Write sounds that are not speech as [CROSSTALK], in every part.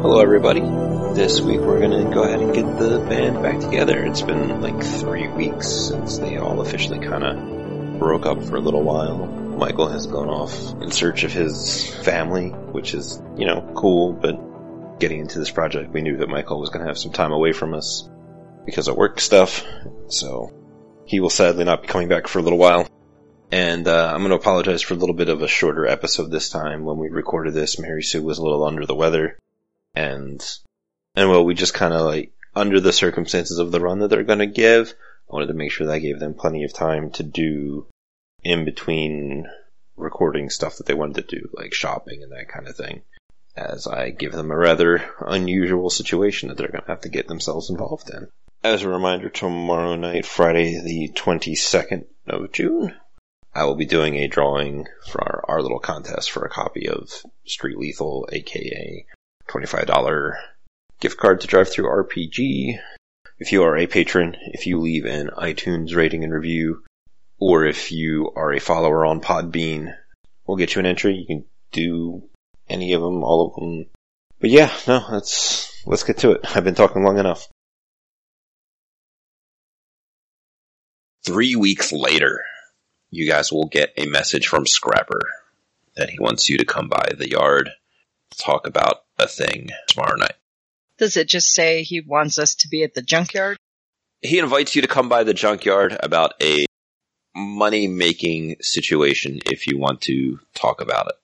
Hello, everybody. This week we're going to go ahead and get the band back together. It's been like three weeks since they all officially kind of broke up for a little while. Michael has gone off in search of his family, which is, you know, cool, but getting into this project, we knew that Michael was going to have some time away from us because of work stuff, so he will sadly not be coming back for a little while. And uh, I'm going to apologize for a little bit of a shorter episode this time. When we recorded this, Mary Sue was a little under the weather, and and well, we just kind of like under the circumstances of the run that they're going to give, I wanted to make sure that I gave them plenty of time to do in between recording stuff that they wanted to do, like shopping and that kind of thing. As I give them a rather unusual situation that they're going to have to get themselves involved in. As a reminder, tomorrow night, Friday the 22nd of June, I will be doing a drawing for our, our little contest for a copy of Street Lethal, aka $25 gift card to DriveThruRPG. If you are a patron, if you leave an iTunes rating and review, or if you are a follower on Podbean, we'll get you an entry. You can do any of them, all of them. But yeah, no, let's let's get to it. I've been talking long enough. Three weeks later, you guys will get a message from Scrapper that he wants you to come by the yard to talk about a thing tomorrow night. Does it just say he wants us to be at the junkyard? He invites you to come by the junkyard about a money making situation if you want to talk about it.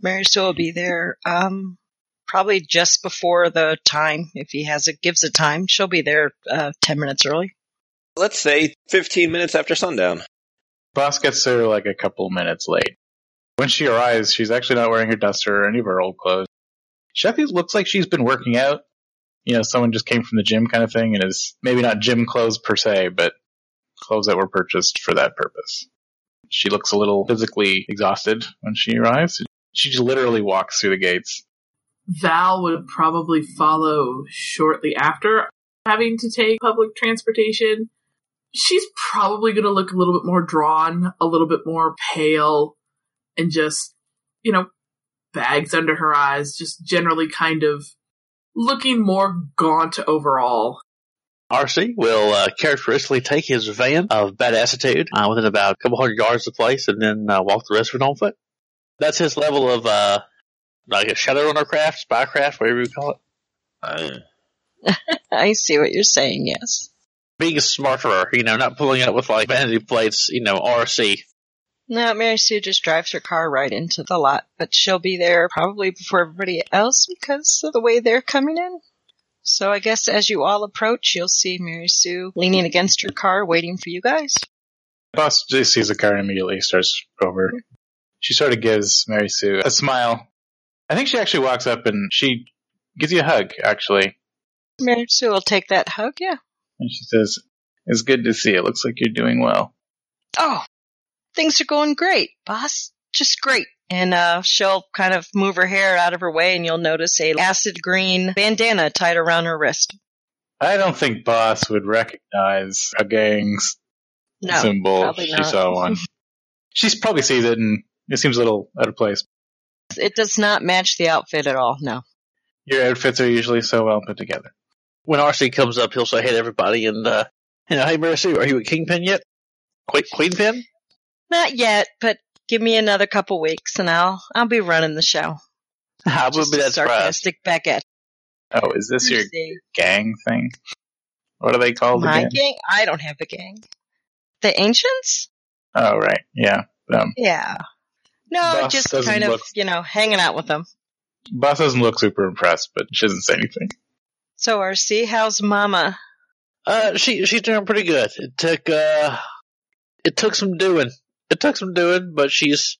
Mary Sue will be there. Um, probably just before the time. If he has it, gives a time, she'll be there uh, ten minutes early. Let's say 15 minutes after sundown. Boss gets there like a couple minutes late. When she arrives, she's actually not wearing her duster or any of her old clothes. She actually looks like she's been working out. You know, someone just came from the gym kind of thing and is maybe not gym clothes per se, but clothes that were purchased for that purpose. She looks a little physically exhausted when she arrives. She just literally walks through the gates. Val would probably follow shortly after having to take public transportation. She's probably going to look a little bit more drawn, a little bit more pale, and just, you know, bags under her eyes, just generally kind of looking more gaunt overall. RC will uh, characteristically take his van of bad attitude uh, within about a couple hundred yards of the place and then uh, walk the rest of it on foot. That's his level of, uh, like a shadowrunner craft, spycraft, whatever you call it. Uh, [LAUGHS] I see what you're saying. Yes. Being smarter, you know, not pulling up with like vanity plates, you know, RC. No, Mary Sue just drives her car right into the lot, but she'll be there probably before everybody else because of the way they're coming in. So I guess as you all approach, you'll see Mary Sue leaning against her car, waiting for you guys. Boss just sees the car and immediately starts over. She sort of gives Mary Sue a smile. I think she actually walks up and she gives you a hug, actually. Mary Sue will take that hug, yeah. And she says, It's good to see. It looks like you're doing well. Oh, things are going great, boss. Just great. And uh, she'll kind of move her hair out of her way, and you'll notice a acid green bandana tied around her wrist. I don't think Boss would recognize a gang's No, symbol she saw one. [LAUGHS] she probably sees it and it seems a little out of place. It does not match the outfit at all. No. Your outfits are usually so well put together. When RC comes up, he'll say hey to everybody and, uh, you know, hey Mary Sue, are you a Kingpin yet? Queen, Queenpin? Not yet, but give me another couple weeks and I'll I'll be running the show. [LAUGHS] I would be a that surprised. sarcastic Beckett. Oh, is this your See, gang thing? What are they called My again? gang? I don't have a gang. The ancients? Oh, right. Yeah. Um, Yeah. No, Boss just kind of, look- you know, hanging out with them. Boss doesn't look super impressed, but she doesn't say anything. So, RC, how's Mama? Uh, she she's doing pretty good. It took uh, it took some doing. It took some doing, but she's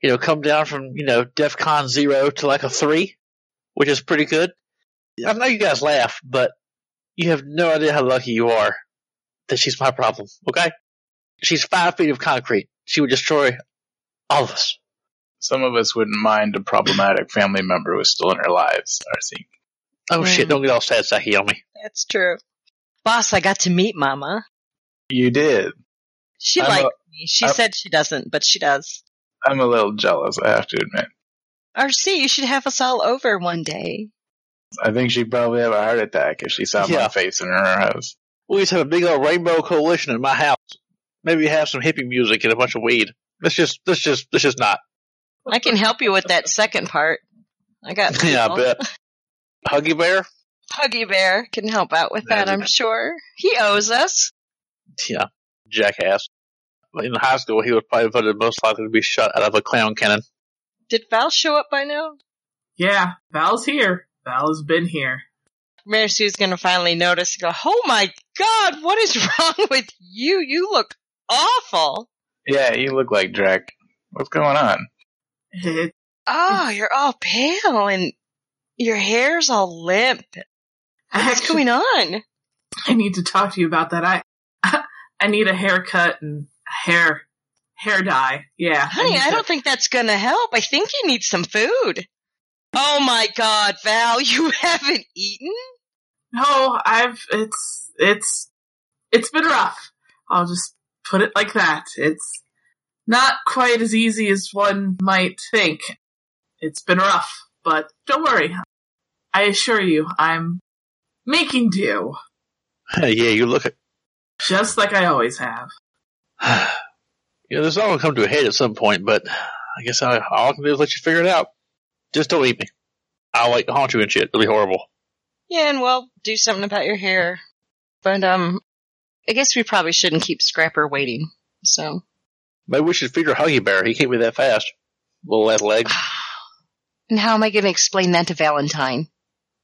you know come down from you know DefCon zero to like a three, which is pretty good. I know you guys laugh, but you have no idea how lucky you are that she's my problem. Okay, she's five feet of concrete. She would destroy all of us. Some of us wouldn't mind a problematic family member who's still in our lives, RC. Oh Mm. shit! Don't get all sad sacky on me. That's true. Boss, I got to meet Mama. You did. She I'm likes a- me. She I'm- said she doesn't, but she does. I'm a little jealous, I have to admit. RC, you should have us all over one day. I think she'd probably have a heart attack if she saw my face in her house. We used to have a big old rainbow coalition in my house. Maybe have some hippie music and a bunch of weed. Let's just, let's just, let's just not. I can help you with that second part. I got [LAUGHS] Yeah, I people. bet. [LAUGHS] Huggy Bear? Huggy Bear can help out with that, I'm sure. He owes us. Yeah, jackass. In high school, he was probably voted most likely to be shot out of a clown cannon. Did Val show up by now? Yeah, Val's here. Val has been here. Mary Sue's gonna finally notice and go, Oh my god, what is [LAUGHS] wrong with you? You look awful. Yeah, you look like Drek. What's going on? It, [LAUGHS] Oh, ah, you're all pale and your hair's all limp. What's actually, going on? I need to talk to you about that. I I need a haircut and hair hair dye. Yeah, Honey, need I don't think that's gonna help. I think you need some food. Oh my god, Val, [LAUGHS] you haven't eaten? No, I've it's it's it's been rough. I'll just put it like that. It's not quite as easy as one might think. It's been rough, but don't worry. I assure you, I'm making do, [LAUGHS] yeah, you look at, just like I always have. [SIGHS] you know, this all will come to a head at some point, but I guess I, all I can do is let you figure it out. Just don't eat me. I'll like haunt you and shit. It'll be horrible. Yeah, and well, do something about your hair. But um I guess we probably shouldn't keep Scrapper waiting. So Maybe we should feed her Huggy Bear. He can't be that fast. Little less [SIGHS] legs. [SIGHS] And how am I gonna explain that to Valentine?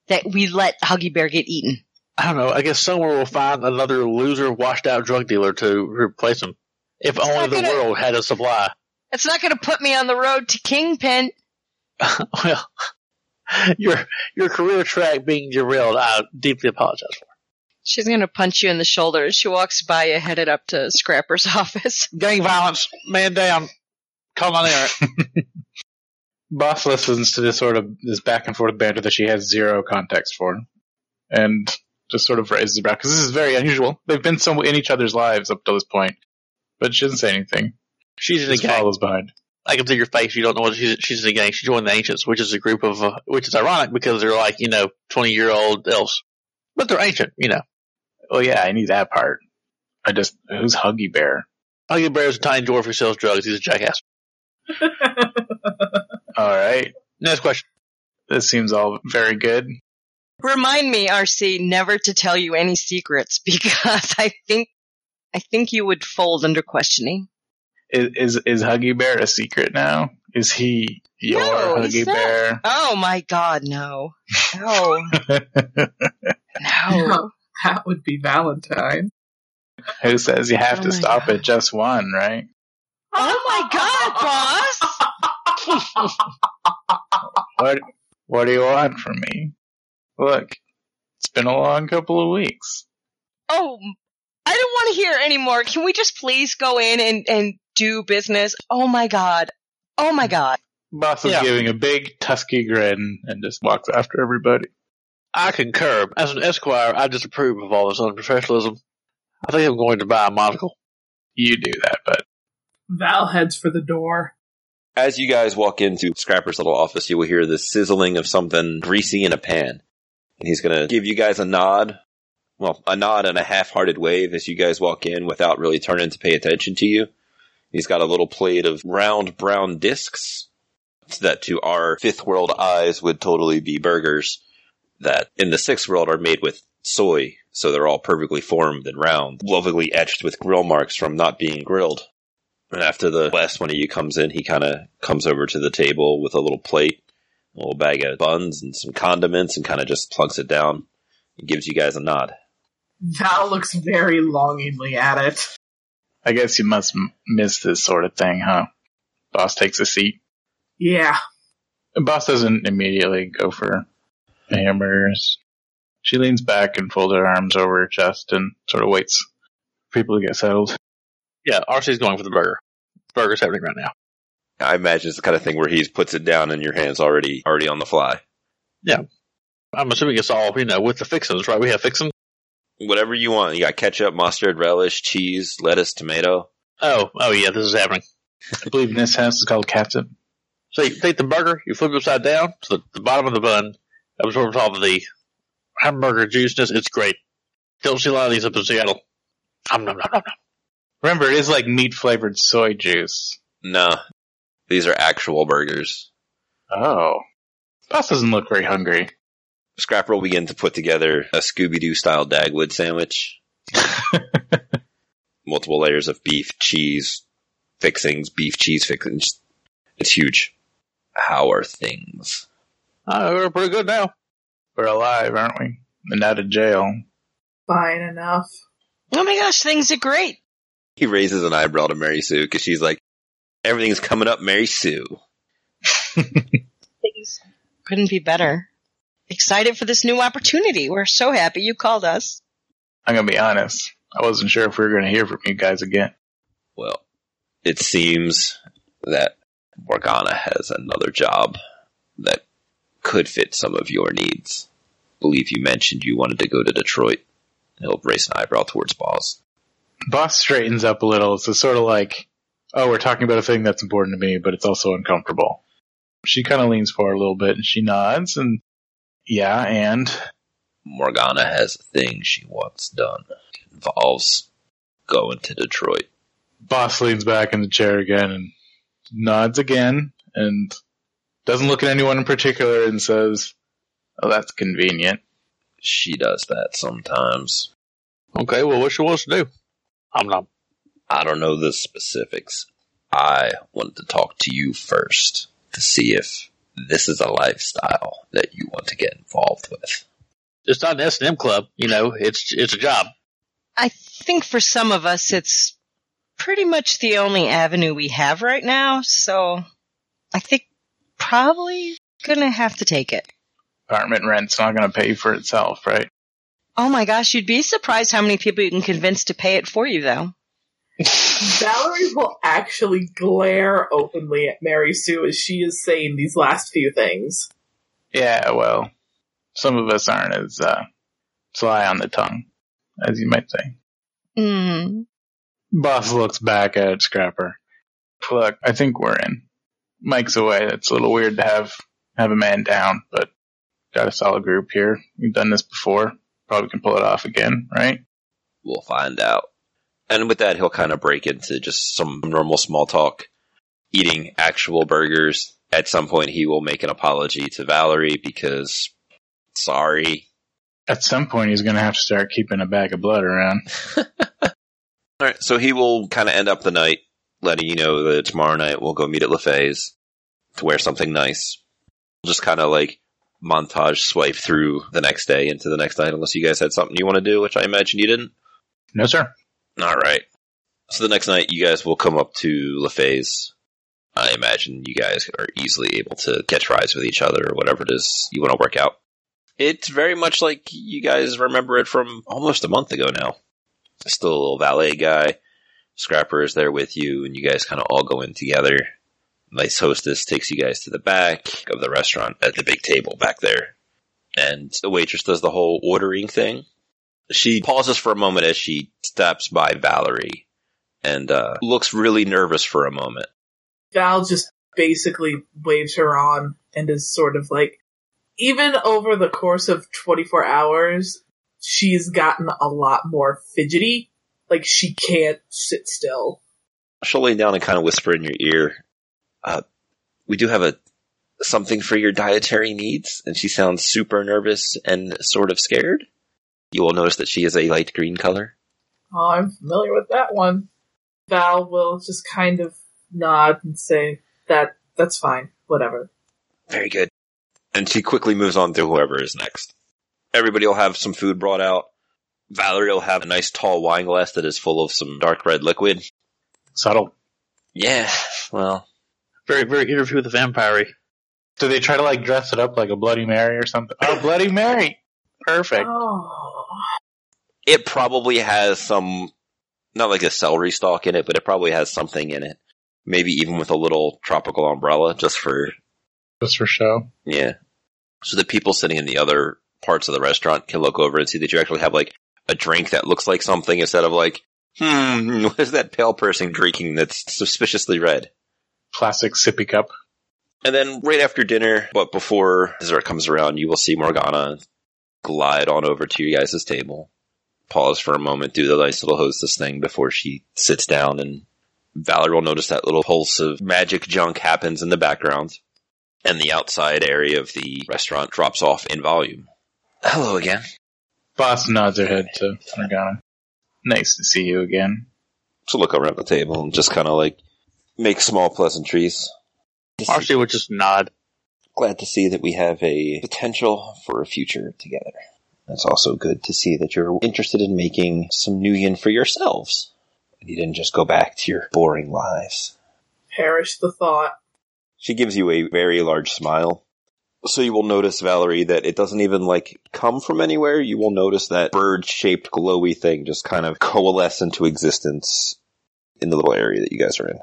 That we let Huggy Bear get eaten. I don't know. I guess somewhere we'll find another loser, washed out drug dealer to replace him. If It's only the gonna- world had a supply. It's not gonna put me on the road to Kingpin. [LAUGHS] well, your your career track being derailed, I deeply apologize for. She's gonna punch you in the shoulder as she walks by you headed up to Scrapper's [LAUGHS] office. Gang violence, man down. Call on Aaron. [LAUGHS] Boss listens to this sort of this back and forth banter that she has zero context for, and just sort of raises her brow because this is very unusual. They've been so in each other's lives up to this point, but she doesn't say anything. She's in a Just gang. follows behind. I can see your face. You don't know what she's she's in a gang. She joined the Ancients, which is a group of uh, which is ironic because they're like you know twenty year old elves, but they're ancient. You know, Oh yeah, I need that part. I just who's Huggy Bear? Huggy Bear is a tiny dwarf who sells drugs. He's a jackass. [LAUGHS] All right, Next question. this seems all very good. Remind me, RC, never to tell you any secrets [LAUGHS] because I think I think you would fold under questioning. Is is, is Huggy Bear a secret now? Is he your No, Huggy not. Bear? Oh my god, no. No. [LAUGHS] No. that would be Valentine. Who says you have Oh to stop God. at just one, right? Oh my god, boss! What What do you want from me? Look, it's been a long couple of weeks. Oh, I don't want to hear anymore. Can we just please go in and, and do business? Oh my god. Oh my god. Boss is Yeah. giving a big tusky grin and just walks after everybody. I concur. As an esquire, I disapprove of all this unprofessionalism. I think I'm going to buy a monocle. You do that, but Val heads for the door. As you guys walk into Scrapper's little office, you will hear the sizzling of something greasy in a pan. And he's gonna give you guys a nod. Well, a nod and a half-hearted wave as you guys walk in without really turning to pay attention to you. He's got a little plate of round brown discs that to our fifth world eyes would totally be burgers that in the sixth world are made with soy. So they're all perfectly formed and round, lovingly etched with grill marks from not being grilled. And after the last one of you comes in, he kind of comes over to the table with a little plate, a little bag of buns and some condiments and kind of just plunks it down and gives you guys a nod. Val looks very longingly at it. I guess you must m- miss this sort of thing, huh? Boss takes a seat. Yeah. Boss doesn't immediately go for hamburgers. She leans back and folds her arms over her chest and sort of waits for people to get settled. Yeah, RC's going for the burger. Burger's happening right now. I imagine it's the kind of thing where he puts it down and your hand's already already on the fly. Yeah, I'm assuming it's all, you know, with the fixins, right? We have fixins. Whatever you want. You got ketchup, mustard, relish, cheese, lettuce, tomato. Oh, oh yeah, this is happening. I believe in this house is called Captain. So you take the burger, you flip it upside down, so the, the bottom of the bun absorbs all of the hamburger juiciness. It's great. Don't see a lot of these up in Seattle. Nom, nom, nom, nom, nom. Remember, it is like meat flavored soy juice. No, these are actual burgers. Oh. Boss doesn't look very hungry. Scrapper will begin to put together a Scooby Doo style Dagwood sandwich. [LAUGHS] Multiple layers of beef, cheese, fixings, beef, cheese fixings. It's huge. How are things? Oh, we're pretty good now. We're alive, aren't we? And out of jail. Fine enough. Oh my gosh, things are great. He raises an eyebrow to Mary Sue because she's like, everything's coming up, Mary Sue. Things couldn't be better. Excited for this new opportunity. We're so happy you called us. I'm gonna be honest. I wasn't sure if we were gonna hear from you guys again. Well, it seems that Morgana has another job that could fit some of your needs. believe you mentioned you wanted to go to Detroit. He'll raise an eyebrow towards Boss. Boss straightens up a little. It's sort of like, oh, we're talking about a thing that's important to me, but it's also uncomfortable. She kind of leans forward a little bit and she nods and, yeah, and Morgana has a thing she wants done. It involves going to Detroit. Boss leans back in the chair again and nods again and doesn't look at anyone in particular and says, oh, that's convenient. She does that sometimes. Okay, well, what she wants to do? I'm not. I don't know the specifics. I wanted to talk to you first to see if this is a lifestyle that you want to get involved with. It's not an S and M club, you know. It's it's a job. I think for some of us, it's pretty much the only avenue we have right now. So I think probably gonna have to take it. Apartment rent's not gonna pay for itself, right? Oh my gosh, you'd be surprised how many people you can convince to pay it for you though. Valerie will actually glare openly at Mary Sue as she is saying these last few things. Yeah, well, some of us aren't as, uh, sly on the tongue, as you might say. Mm. Boss looks back at Scrapper. Look, I think we're in. Mike's away. It's a little weird to have have a man down, but got a solid group here. We've done this before. Probably can pull it off again, right? We'll find out. And with that, he'll kind of break into just some normal small talk, eating actual burgers. At some point, he will make an apology to Valerie because, sorry. At some point, he's going to have to start keeping a bag of blood around. [LAUGHS] All right, so he will kind of end up the night letting you know that tomorrow night we'll go meet at LaFay's to wear something nice. Just kind of like montage swipe through the next day into the next night, unless you guys had something you want to do, which I imagine you didn't. No, sir. All right. So the next night, you guys will come up to LaFay's. I imagine you guys are easily able to catch rides with each other or whatever it is you want to work out. It's very much like you guys remember it from almost a month ago now. Still a little valet guy. Scrapper is there with you, and you guys kind of all go in together. Nice hostess takes you guys to the back of the restaurant at the big table back there. And the waitress does the whole ordering thing. She pauses for a moment as she steps by Valerie and uh, looks really nervous for a moment. Val just basically waves her on and is sort of like, even over the course of 24 hours, she's gotten a lot more fidgety. Like she can't sit still. She'll lean down and kind of whisper in your ear, uh, "We do have a something for your dietary needs." And she sounds super nervous and sort of scared. You will notice that she is a light green color. Oh, I'm familiar with that one. Val will just kind of nod and say that that's fine, whatever. Very good. And she quickly moves on to whoever is next. Everybody will have some food brought out. Valerie will have a nice tall wine glass that is full of some dark red liquid. Subtle. Yeah, well, Very very interview with the vampire. Do they try to like dress it up like a Bloody Mary or something? Oh, Bloody Mary! Perfect. Oh. it probably has some, not like a celery stalk in it, but it probably has something in it. Maybe even with a little tropical umbrella just for, Just for show. yeah. So the people sitting in the other parts of the restaurant can look over and see that you actually have like a drink that looks like something instead of like Hmm, [LAUGHS] what is that pale person drinking that's suspiciously red? Plastic sippy cup. And then right after dinner, but before dessert comes around, you will see Morgana glide on over to you guys' table, pause for a moment, do the nice little hostess thing before she sits down, and Valerie will notice that little pulse of magic junk happens in the background, and the outside area of the restaurant drops off in volume. Hello again. Boss nods her head to Morgana. Nice to see you again. So look around the table and just kind of like make small pleasantries. Marcy would just nod. glad to see that we have a potential for a future together. It's also good to see that you're interested in making some nuyen for yourselves. You didn't just go back to your boring lives. Perish the thought. She gives you a very large smile. So you will notice, Valerie, that it doesn't even like come from anywhere. You will notice that bird shaped glowy thing just kind of coalesce into existence in the little area that you guys are in.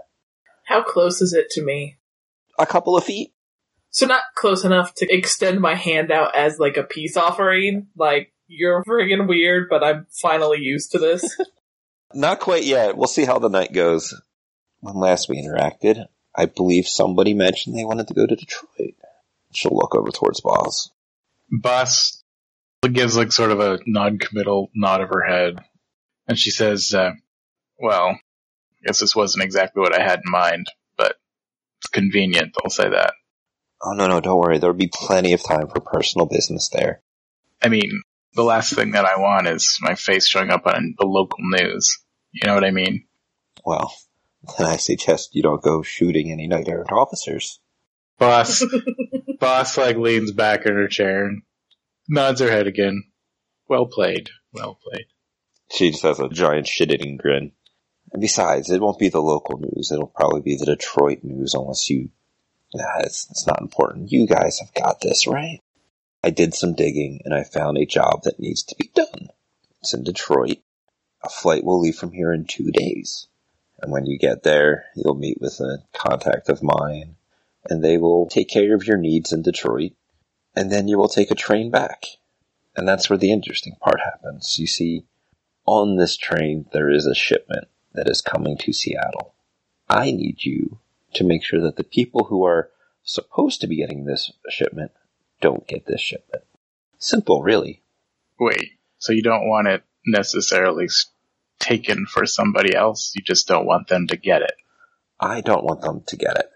How close is it to me? A couple of feet. So not close enough to extend my hand out as like a peace offering. Like, you're friggin' weird, but I'm finally used to this. [LAUGHS] Not quite yet. We'll see how the night goes. When last we interacted, I believe somebody mentioned they wanted to go to Detroit. She'll look over towards Boss. Boss gives like sort of a non-committal nod of her head, and she says, uh, "Well, I guess this wasn't exactly what I had in mind, but it's convenient. I'll say that. Oh no, no, don't worry. There'll be plenty of time for personal business there. I mean, the last thing that I want is my face showing up on the local news. You know what I mean? Well, then I suggest you don't go shooting any knight errant officers. Boss, [LAUGHS] boss, like leans back in her chair and nods her head again. Well played. Well played. She just has a giant shit-eating grin. And besides, it won't be the local news. It'll probably be the Detroit news unless you... Nah, it's, it's not important. You guys have got this, right? I did some digging and I found a job that needs to be done. It's in Detroit. A flight will leave from here in two days. And when you get there, you'll meet with a contact of mine and they will take care of your needs in Detroit. And then you will take a train back. And that's where the interesting part happens. You see, on this train, there is a shipment that is coming to Seattle. I need you to make sure that the people who are supposed to be getting this shipment don't get this shipment. Simple, really. Wait, so you don't want it necessarily taken for somebody else? You just don't want them to get it? I don't want them to get it.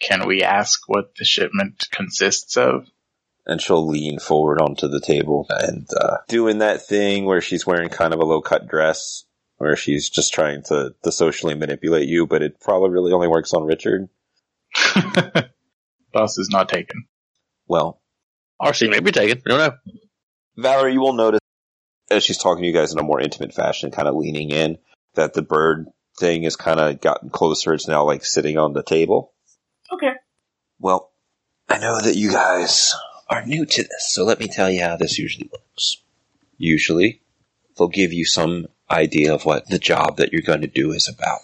Can we ask what the shipment consists of? And she'll lean forward onto the table and uh, doing that thing where she's wearing kind of a low cut dress, where she's just trying to, to socially manipulate you, but it probably really only works on Richard. [LAUGHS] Boss is not taken. Well, RC may be taken. We don't know. Valerie, you will notice as she's talking to you guys in a more intimate fashion, kind of leaning in, that the bird thing has kind of gotten closer. It's now like sitting on the table. okay. Well, I know that you guys are new to this, so let me tell you how this usually works. Usually, they'll give you some idea of what the job that you're going to do is about,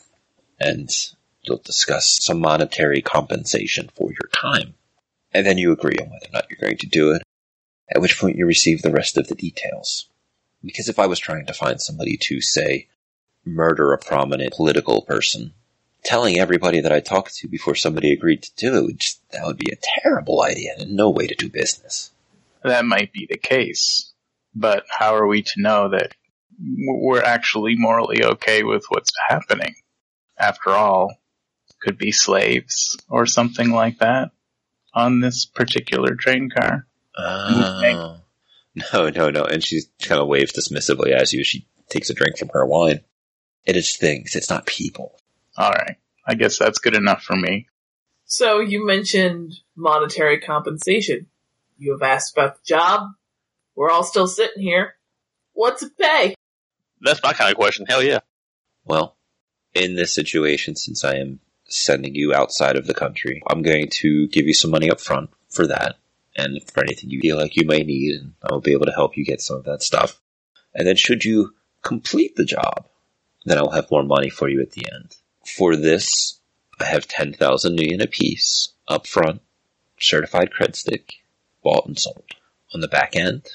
and you'll discuss some monetary compensation for your time. And then you agree on whether or not you're going to do it, at which point you receive the rest of the details. Because if I was trying to find somebody to, say, murder a prominent political person, telling everybody that I talked to before somebody agreed to do it, would just, that would be a terrible idea and no way to do business. That might be the case, but how are we to know that we're actually morally okay with what's happening? After all, could be slaves or something like that on this particular train car. Oh. No, no, no. And she kind of waves dismissively as you. She takes a drink from her wine. It is things. It's not people. All right, I guess that's good enough for me. So you mentioned monetary compensation. You have asked about the job. We're all still sitting here. What's it pay? That's my kind of question. Hell yeah. Well, in this situation, since I am sending you outside of the country, I'm going to give you some money up front for that. And for anything you feel like you may need, and I will be able to help you get some of that stuff. And then should you complete the job, then I'll have more money for you at the end. For this, I have 10,000 yen apiece up front, certified cred stick, bought and sold. On the back end,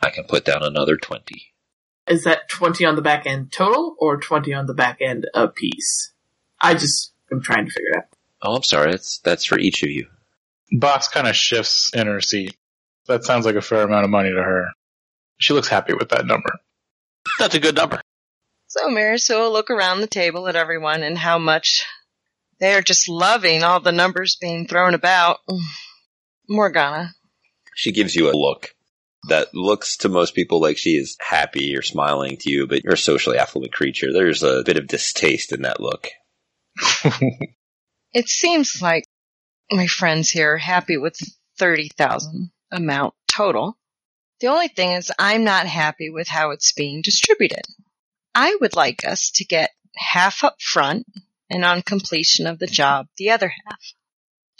I can put down another 20. Is that 20 on the back end total or 20 on the back end a piece? I just am trying to figure it out. Oh, I'm sorry. That's that's for each of you. Boss kind of shifts in her seat. That sounds like a fair amount of money to her. She looks happy with that number. That's a good number. So Marisol will look around the table at everyone and how much they're just loving all the numbers being thrown about. Morgana. She gives you a look that looks to most people like she is happy or smiling to you, but you're a socially affluent creature. There's a bit of distaste in that look. [LAUGHS] It seems like my friends here are happy with 30,000 amount total. The only thing is I'm not happy with how it's being distributed. I would like us to get half up front and on completion of the job, the other half.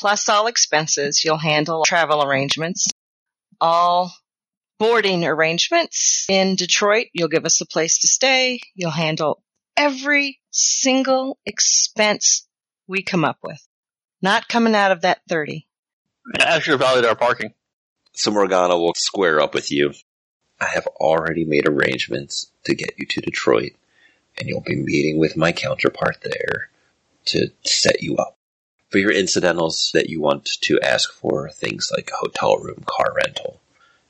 Plus all expenses, you'll handle travel arrangements, all boarding arrangements in Detroit. You'll give us a place to stay. You'll handle every single expense we come up with. Not coming out of that 30. Actually, valued our parking. So Morgana will square up with you. I have already made arrangements to get you to Detroit, and you'll be meeting with my counterpart there to set you up. For your incidentals that you want to ask for, things like a hotel room, car rental,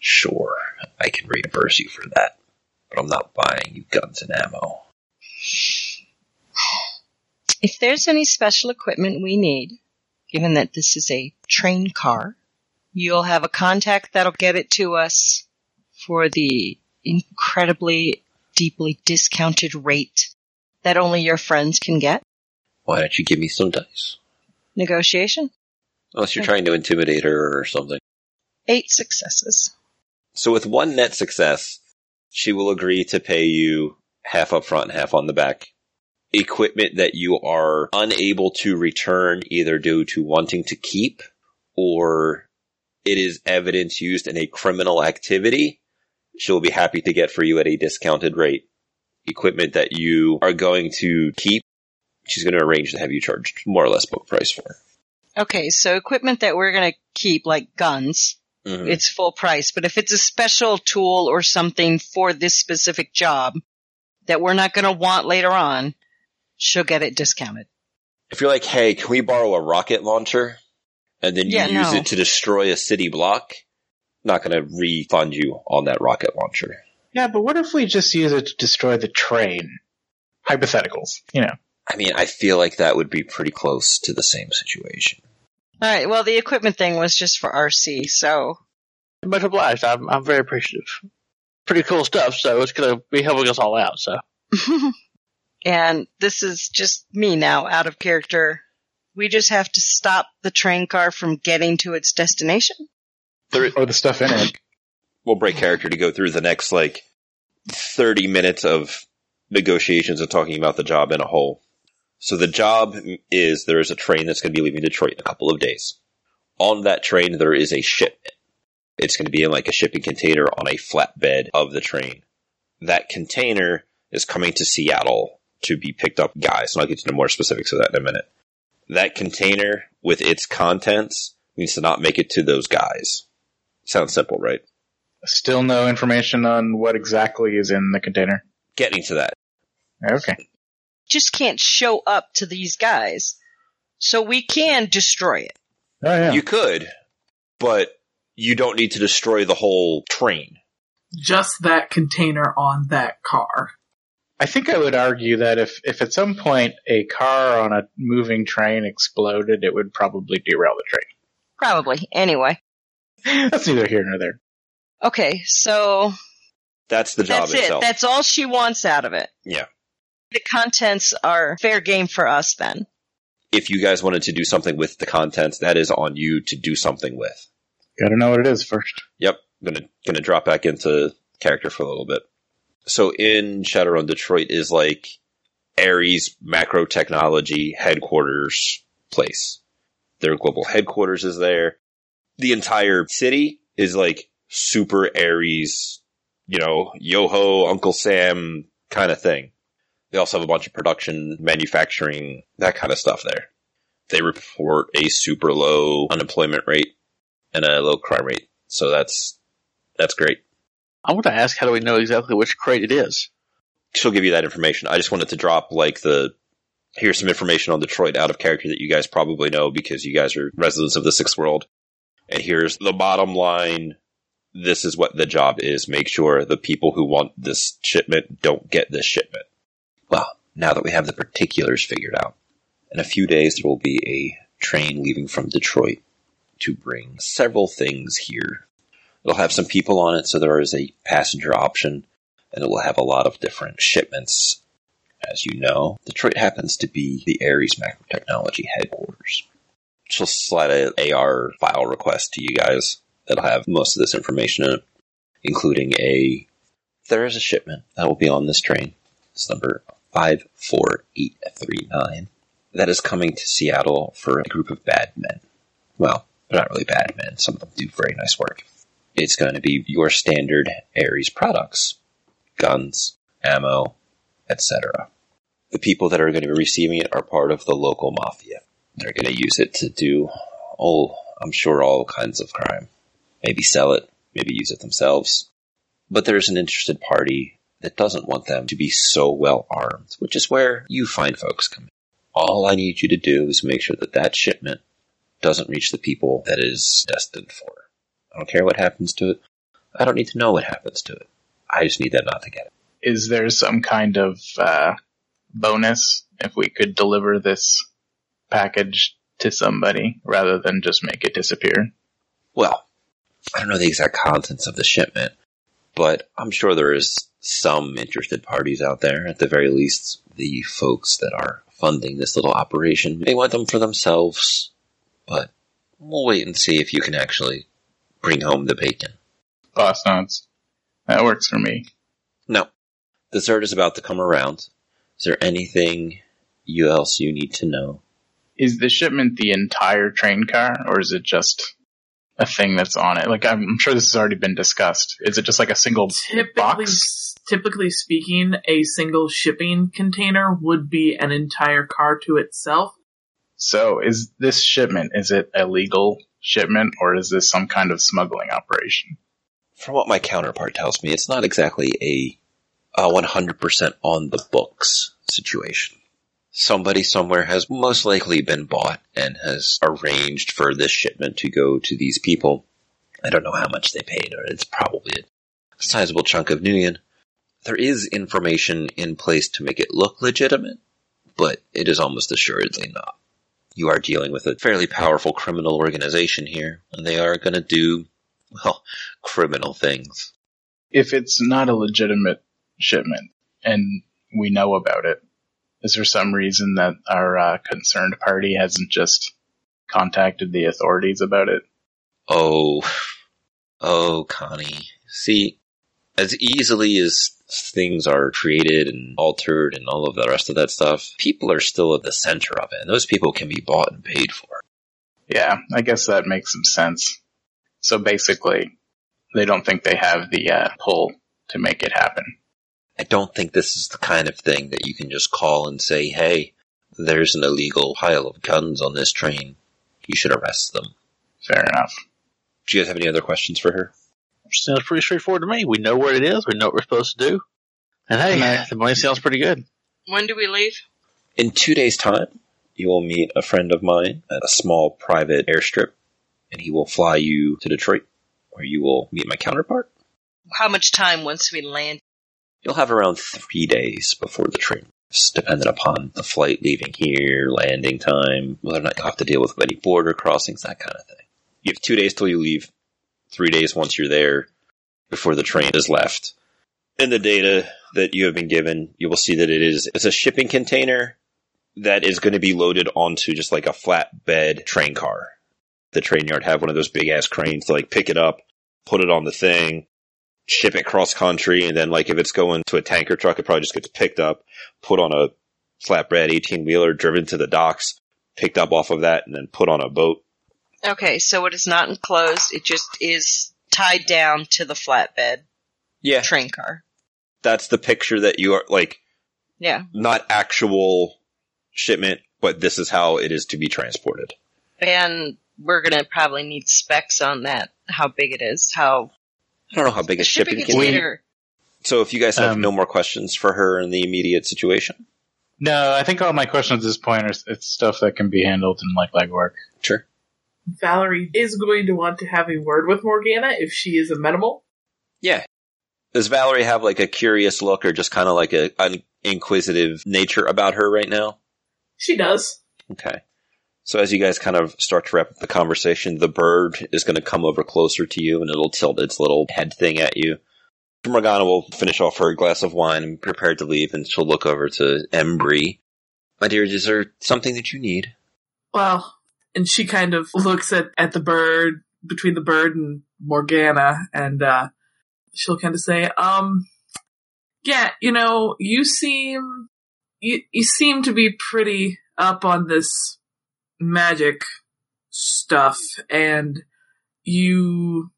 sure, I can reimburse you for that. But I'm not buying you guns and ammo. If there's any special equipment we need, given that this is a train car, you'll have a contact that'll get it to us for the incredibly deeply discounted rate that only your friends can get. Why don't you give me some dice? Negotiation? Unless you're trying to intimidate her or something. Eight successes. So with one net success, she will agree to pay you half up front and half on the back. Equipment that you are unable to return either due to wanting to keep or it is evidence used in a criminal activity, she'll be happy to get for you at a discounted rate. Equipment that you are going to keep, she's going to arrange to have you charged more or less book price for. Okay, so equipment that we're gonna keep, like guns, Mhm. it's full price. But if it's a special tool or something for this specific job that we're not gonna want later on, she'll get it discounted. If you're like, hey, can we borrow a rocket launcher? And then you Yeah, use no. it to destroy a city block, not going to refund you on that rocket launcher. Yeah, but what if we just use it to destroy the train? Hypotheticals, you know. I mean, I feel like that would be pretty close to the same situation. Alright, well the equipment thing was just for RC, so Much obliged. I'm, I'm very appreciative. Pretty cool stuff, so it's going to be helping us all out, so. [LAUGHS] and this is just me now out of character. We just have to stop the train car from getting to its destination. Or the stuff in it. We'll break character to go through the next, like, 30 minutes of negotiations and talking about the job in a whole. So the job is there is a train that's going to be leaving Detroit in a couple of days. On that train, there is a shipment. It's going to be in like a shipping container on a flatbed of the train. That container is coming to Seattle to be picked up, guys. And I'll get into more specifics of that in a minute. That container with its contents needs to not make it to those guys. Sounds simple, right? Still no information on what exactly is in the container. Getting to that. Okay. Just can't show up to these guys. So we can destroy it. Oh yeah. You could, but you don't need to destroy the whole train. Just that container on that car. I think I would argue that if, if at some point a car on a moving train exploded, it would probably derail the train. Probably. Anyway. That's neither here nor there. Okay, so That's the job that's it. itself. That's all she wants out of it. Yeah. The contents are fair game for us then. if you guys wanted to do something with the contents, that is on you to do something with. Gotta know what it is first. Yep, gonna gonna drop back into character for a little bit. So in Shadowrun, Detroit is like Ares Macrotechnology headquarters place. Their global headquarters is there. The entire city is like super Ares, you know, Yoho, Uncle Sam kind of thing. They also have a bunch of production, manufacturing, that kind of stuff there. They report a super low unemployment rate and a low crime rate. So that's that's great. I want to ask, how do we know exactly which crate it is? She'll give you that information. I just wanted to drop like the here's some information on Detroit out of character that you guys probably know because you guys are residents of the sixth world. And here's the bottom line. This is what the job is. Make sure the people who want this shipment don't get this shipment. Now that we have the particulars figured out, in a few days there will be a train leaving from Detroit to bring several things here. It'll have some people on it, so there is a passenger option, and it will have a lot of different shipments. As you know, Detroit happens to be the Ares Macrotechnology headquarters. She'll slide an AR file request to you guys that'll have most of this information in it, including a. There is a shipment that will be on this train. It's number 54839. That is coming to Seattle for a group of bad men. Well, they're not really bad men. Some of them do very nice work. It's going to be your standard Ares products guns, ammo, etc. The people that are going to be receiving it are part of the local mafia. They're going to use it to do, oh, I'm sure all kinds of crime. Maybe sell it, maybe use it themselves. But there's an interested party that doesn't want them to be so well armed, which is where you find folks come in. All I need you to do is make sure that that shipment doesn't reach the people that is destined for. I don't care what happens to it. I don't need to know what happens to it. I just need them not to get it. Is there some kind of uh, bonus if we could deliver this package to somebody rather than just make it disappear? Well, I don't know the exact contents of the shipment, but I'm sure there is some interested parties out there. At the very least, the folks that are funding this little operation may want them for themselves, but we'll wait and see if you can actually bring home the bacon. Boss notes. That works for me. No. Dessert is about to come around. Is there anything you else you need to know? Is the shipment the entire train car, or is it just a thing that's on it? Like, I'm sure this has already been discussed. Is it just like a single Typically, box? typically speaking, a single shipping container would be an entire car to itself. So, is this shipment, is it a legal shipment, or is this some kind of smuggling operation? From what my counterpart tells me, it's not exactly a, a 100% on the books situation. Somebody somewhere has most likely been bought and has arranged for this shipment to go to these people. I don't know how much they paid, or it's probably a sizable chunk of Nuyen. There is information in place to make it look legitimate, but it is almost assuredly not. You are dealing with a fairly powerful criminal organization here, and they are going to do, well, criminal things. If it's not a legitimate shipment and we know about it, is there some reason that our uh, concerned party hasn't just contacted the authorities about it? Oh, oh, Connie. See, as easily as things are created and altered and all of the rest of that stuff, people are still at the center of it, and those people can be bought and paid for. Yeah, I guess that makes some sense. So basically, they don't think they have the uh, pull to make it happen. I don't think this is the kind of thing that you can just call and say, hey, there's an illegal pile of guns on this train. You should arrest them. Fair enough. Do you guys have any other questions for her? Sounds pretty straightforward to me. We know what it is. We know what we're supposed to do. And hey, Right. the money sounds pretty good. When do we leave? In two days' time, you will meet a friend of mine at a small private airstrip, and he will fly you to Detroit, where you will meet my counterpart. How much time once we land? You'll have around three days before the train. Dependent upon the flight leaving here, landing time, whether or not you'll have to deal with any border crossings, that kind of thing. You have two days till you leave, three days once you're there, before the train is left. In the data that you have been given, you will see that it is it's a shipping container that is going to be loaded onto just like a flatbed train car. The train yard have one of those big ass cranes to like pick it up, put it on the thing, ship it cross country, and then like if it's going to a tanker truck, it probably just gets picked up, put on a flatbed 18 wheeler, driven to the docks, picked up off of that, and then put on a boat. Okay, so it is not enclosed. It just is tied down to the flatbed Yeah, train car. that's the picture that you are like, Yeah. not actual shipment, but this is how it is to be transported. And we're gonna probably need specs on that. How big it is. How I don't know how big a shipping, Shipping can be. So if you guys have Um, no more questions for her in the immediate situation, No, I think all my questions at this point are it's stuff that can be handled in like legwork. sure. Valerie is going to want to have a word with Morgana if she is amenable. Yeah. Does Valerie have like a curious look or just kind of like a, an inquisitive nature about her right now? She does. Okay. So as you guys kind of start to wrap up the conversation, the bird is going to come over closer to you and it'll tilt its little head thing at you. Morgana will finish off her glass of wine and prepare to leave, and she'll look over to Embry. My dear, is there something that you need? Well, and she kind of looks at, at the bird, between the bird and Morgana, and uh, she'll kind of say, um, yeah, you know, you seem, you, you seem to be pretty up on this magic stuff, and you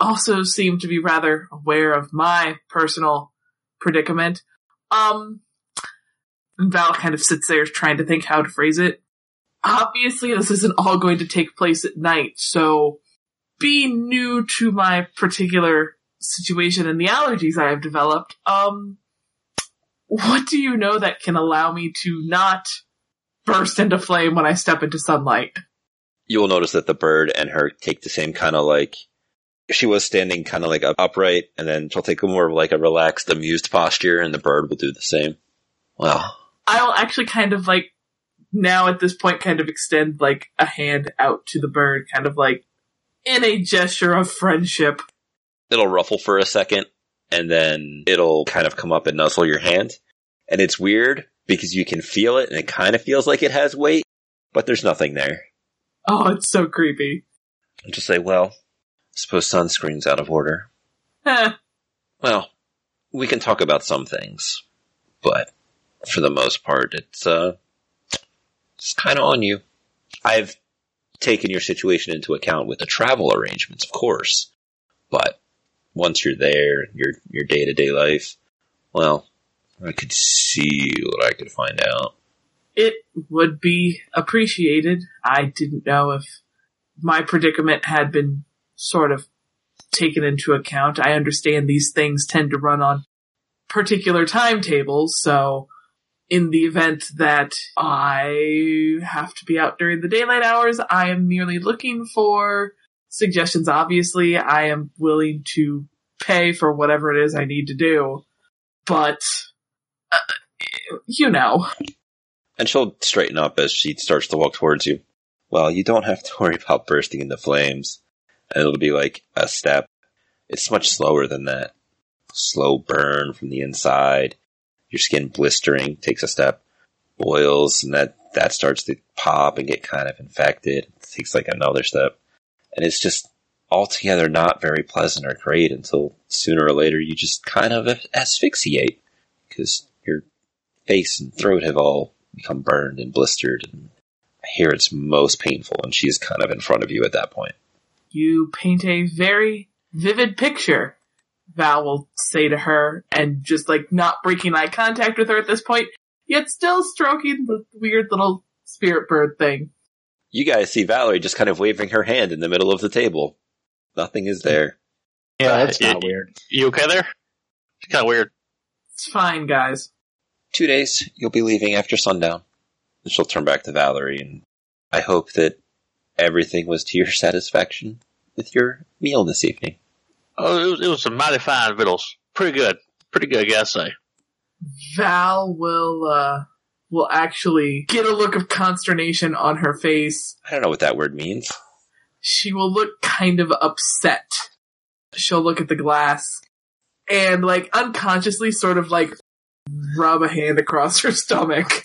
also seem to be rather aware of my personal predicament. Um, Val kind of sits there trying to think how to phrase it obviously this isn't all going to take place at night, so being new to my particular situation and the allergies I have developed, um, what do you know that can allow me to not burst into flame when I step into sunlight? You will notice that the bird and her take the same kind of like. She was standing kind of like upright, and then she'll take a more of like a relaxed, amused posture, and the bird will do the same. Well, I'll actually kind of like now at this point kind of extend like a hand out to the bird, kind of like in a gesture of friendship. it'll ruffle for a second and then it'll kind of come up and nuzzle your hand. And it's weird because you can feel it and it kind of feels like it has weight, but there's nothing there. Oh, it's so creepy. And just say, well, I suppose sunscreen's out of order. Well, we can talk about some things, but for the most part, it's, uh, it's kind of on you. I've taken your situation into account with the travel arrangements, of course, but once you're there, your your day to day life, well, I could see what I could find out. It would be appreciated. I didn't know if my predicament had been sort of taken into account. I understand these things tend to run on particular timetables, so in the event that I have to be out during the daylight hours, I am merely looking for suggestions. Obviously, I am willing to pay for whatever it is I need to do, but you know. And she'll straighten up as she starts to walk towards you. Well, you don't have to worry about bursting into flames. And it'll be like a step. It's much slower than that. Slow burn from the inside. Your skin blistering takes a step. Boils and that, that starts to pop and get kind of infected. It takes like another step. And it's just altogether not very pleasant or great until sooner or later you just kind of asphyxiate. Because your face and throat have all become burned and blistered and I hear it's most painful and she's kind of in front of you at that point. You paint a very vivid picture, Val will say to her, and just like not breaking eye contact with her at this point, yet still stroking the weird little spirit bird thing. You guys see Valerie just kind of waving her hand in the middle of the table. Nothing is there. Yeah, that's Uh, not y- weird. You okay there? It's kind of weird. It's fine, guys. Two days, you'll be leaving after sundown. And she'll turn back to Valerie and I hope that everything was to your [LAUGHS] satisfaction with your meal this evening. Oh, it was, it was some mighty fine victuals. Pretty good. Pretty good, I gotta say. Val will, uh, will actually get a look of consternation on her face. I don't know what that word means. She will look kind of upset. She'll look at the glass and like unconsciously sort of like rub a hand across her stomach.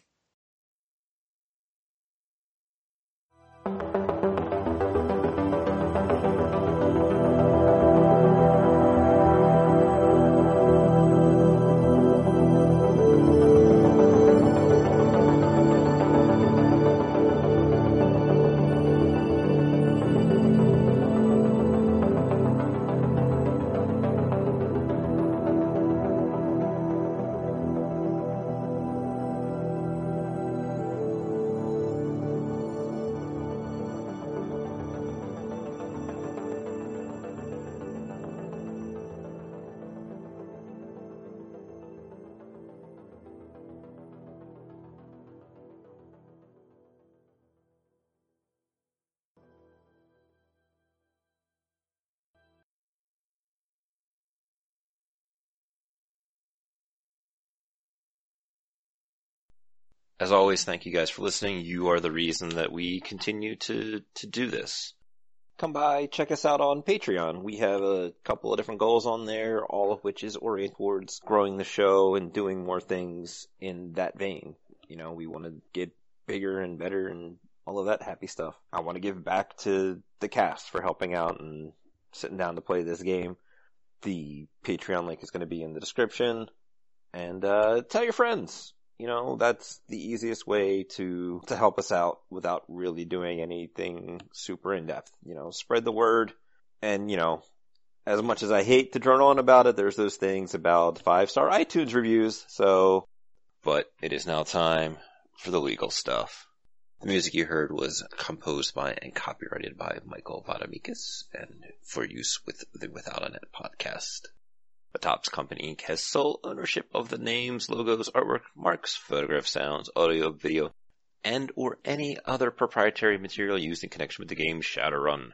As always, thank you guys for listening. You are the reason that we continue to, to do this. Come by, check us out on Patreon. We have a couple of different goals on there, all of which is oriented towards growing the show and doing more things in that vein. You know, we want to get bigger and better and all of that happy stuff. I want to give back to the cast for helping out and sitting down to play this game. The Patreon link is going to be in the description. And uh, tell your friends. You know, that's the easiest way to to help us out without really doing anything super in depth. You know, spread the word. And you know, as much as I hate to drone on about it, there's those things about five star iTunes reviews. So, but it is now time for the legal stuff. The music you heard was composed by and copyrighted by Michael Vamiadakis and for use with the Without a Net podcast. The Topps Company Inc. has sole ownership of the names, logos, artwork, marks, photograph sounds, audio, video, and or any other proprietary material used in connection with the game Shadowrun.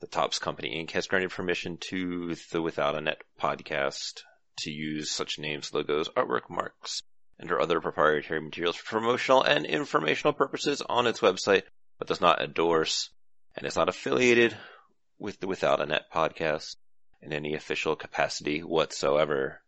The Topps Company Inc. has granted permission to the Without a Net podcast to use such names, logos, artwork, marks, and or other proprietary materials for promotional and informational purposes on its website, but does not endorse and is not affiliated with the Without a Net podcast in any official capacity whatsoever.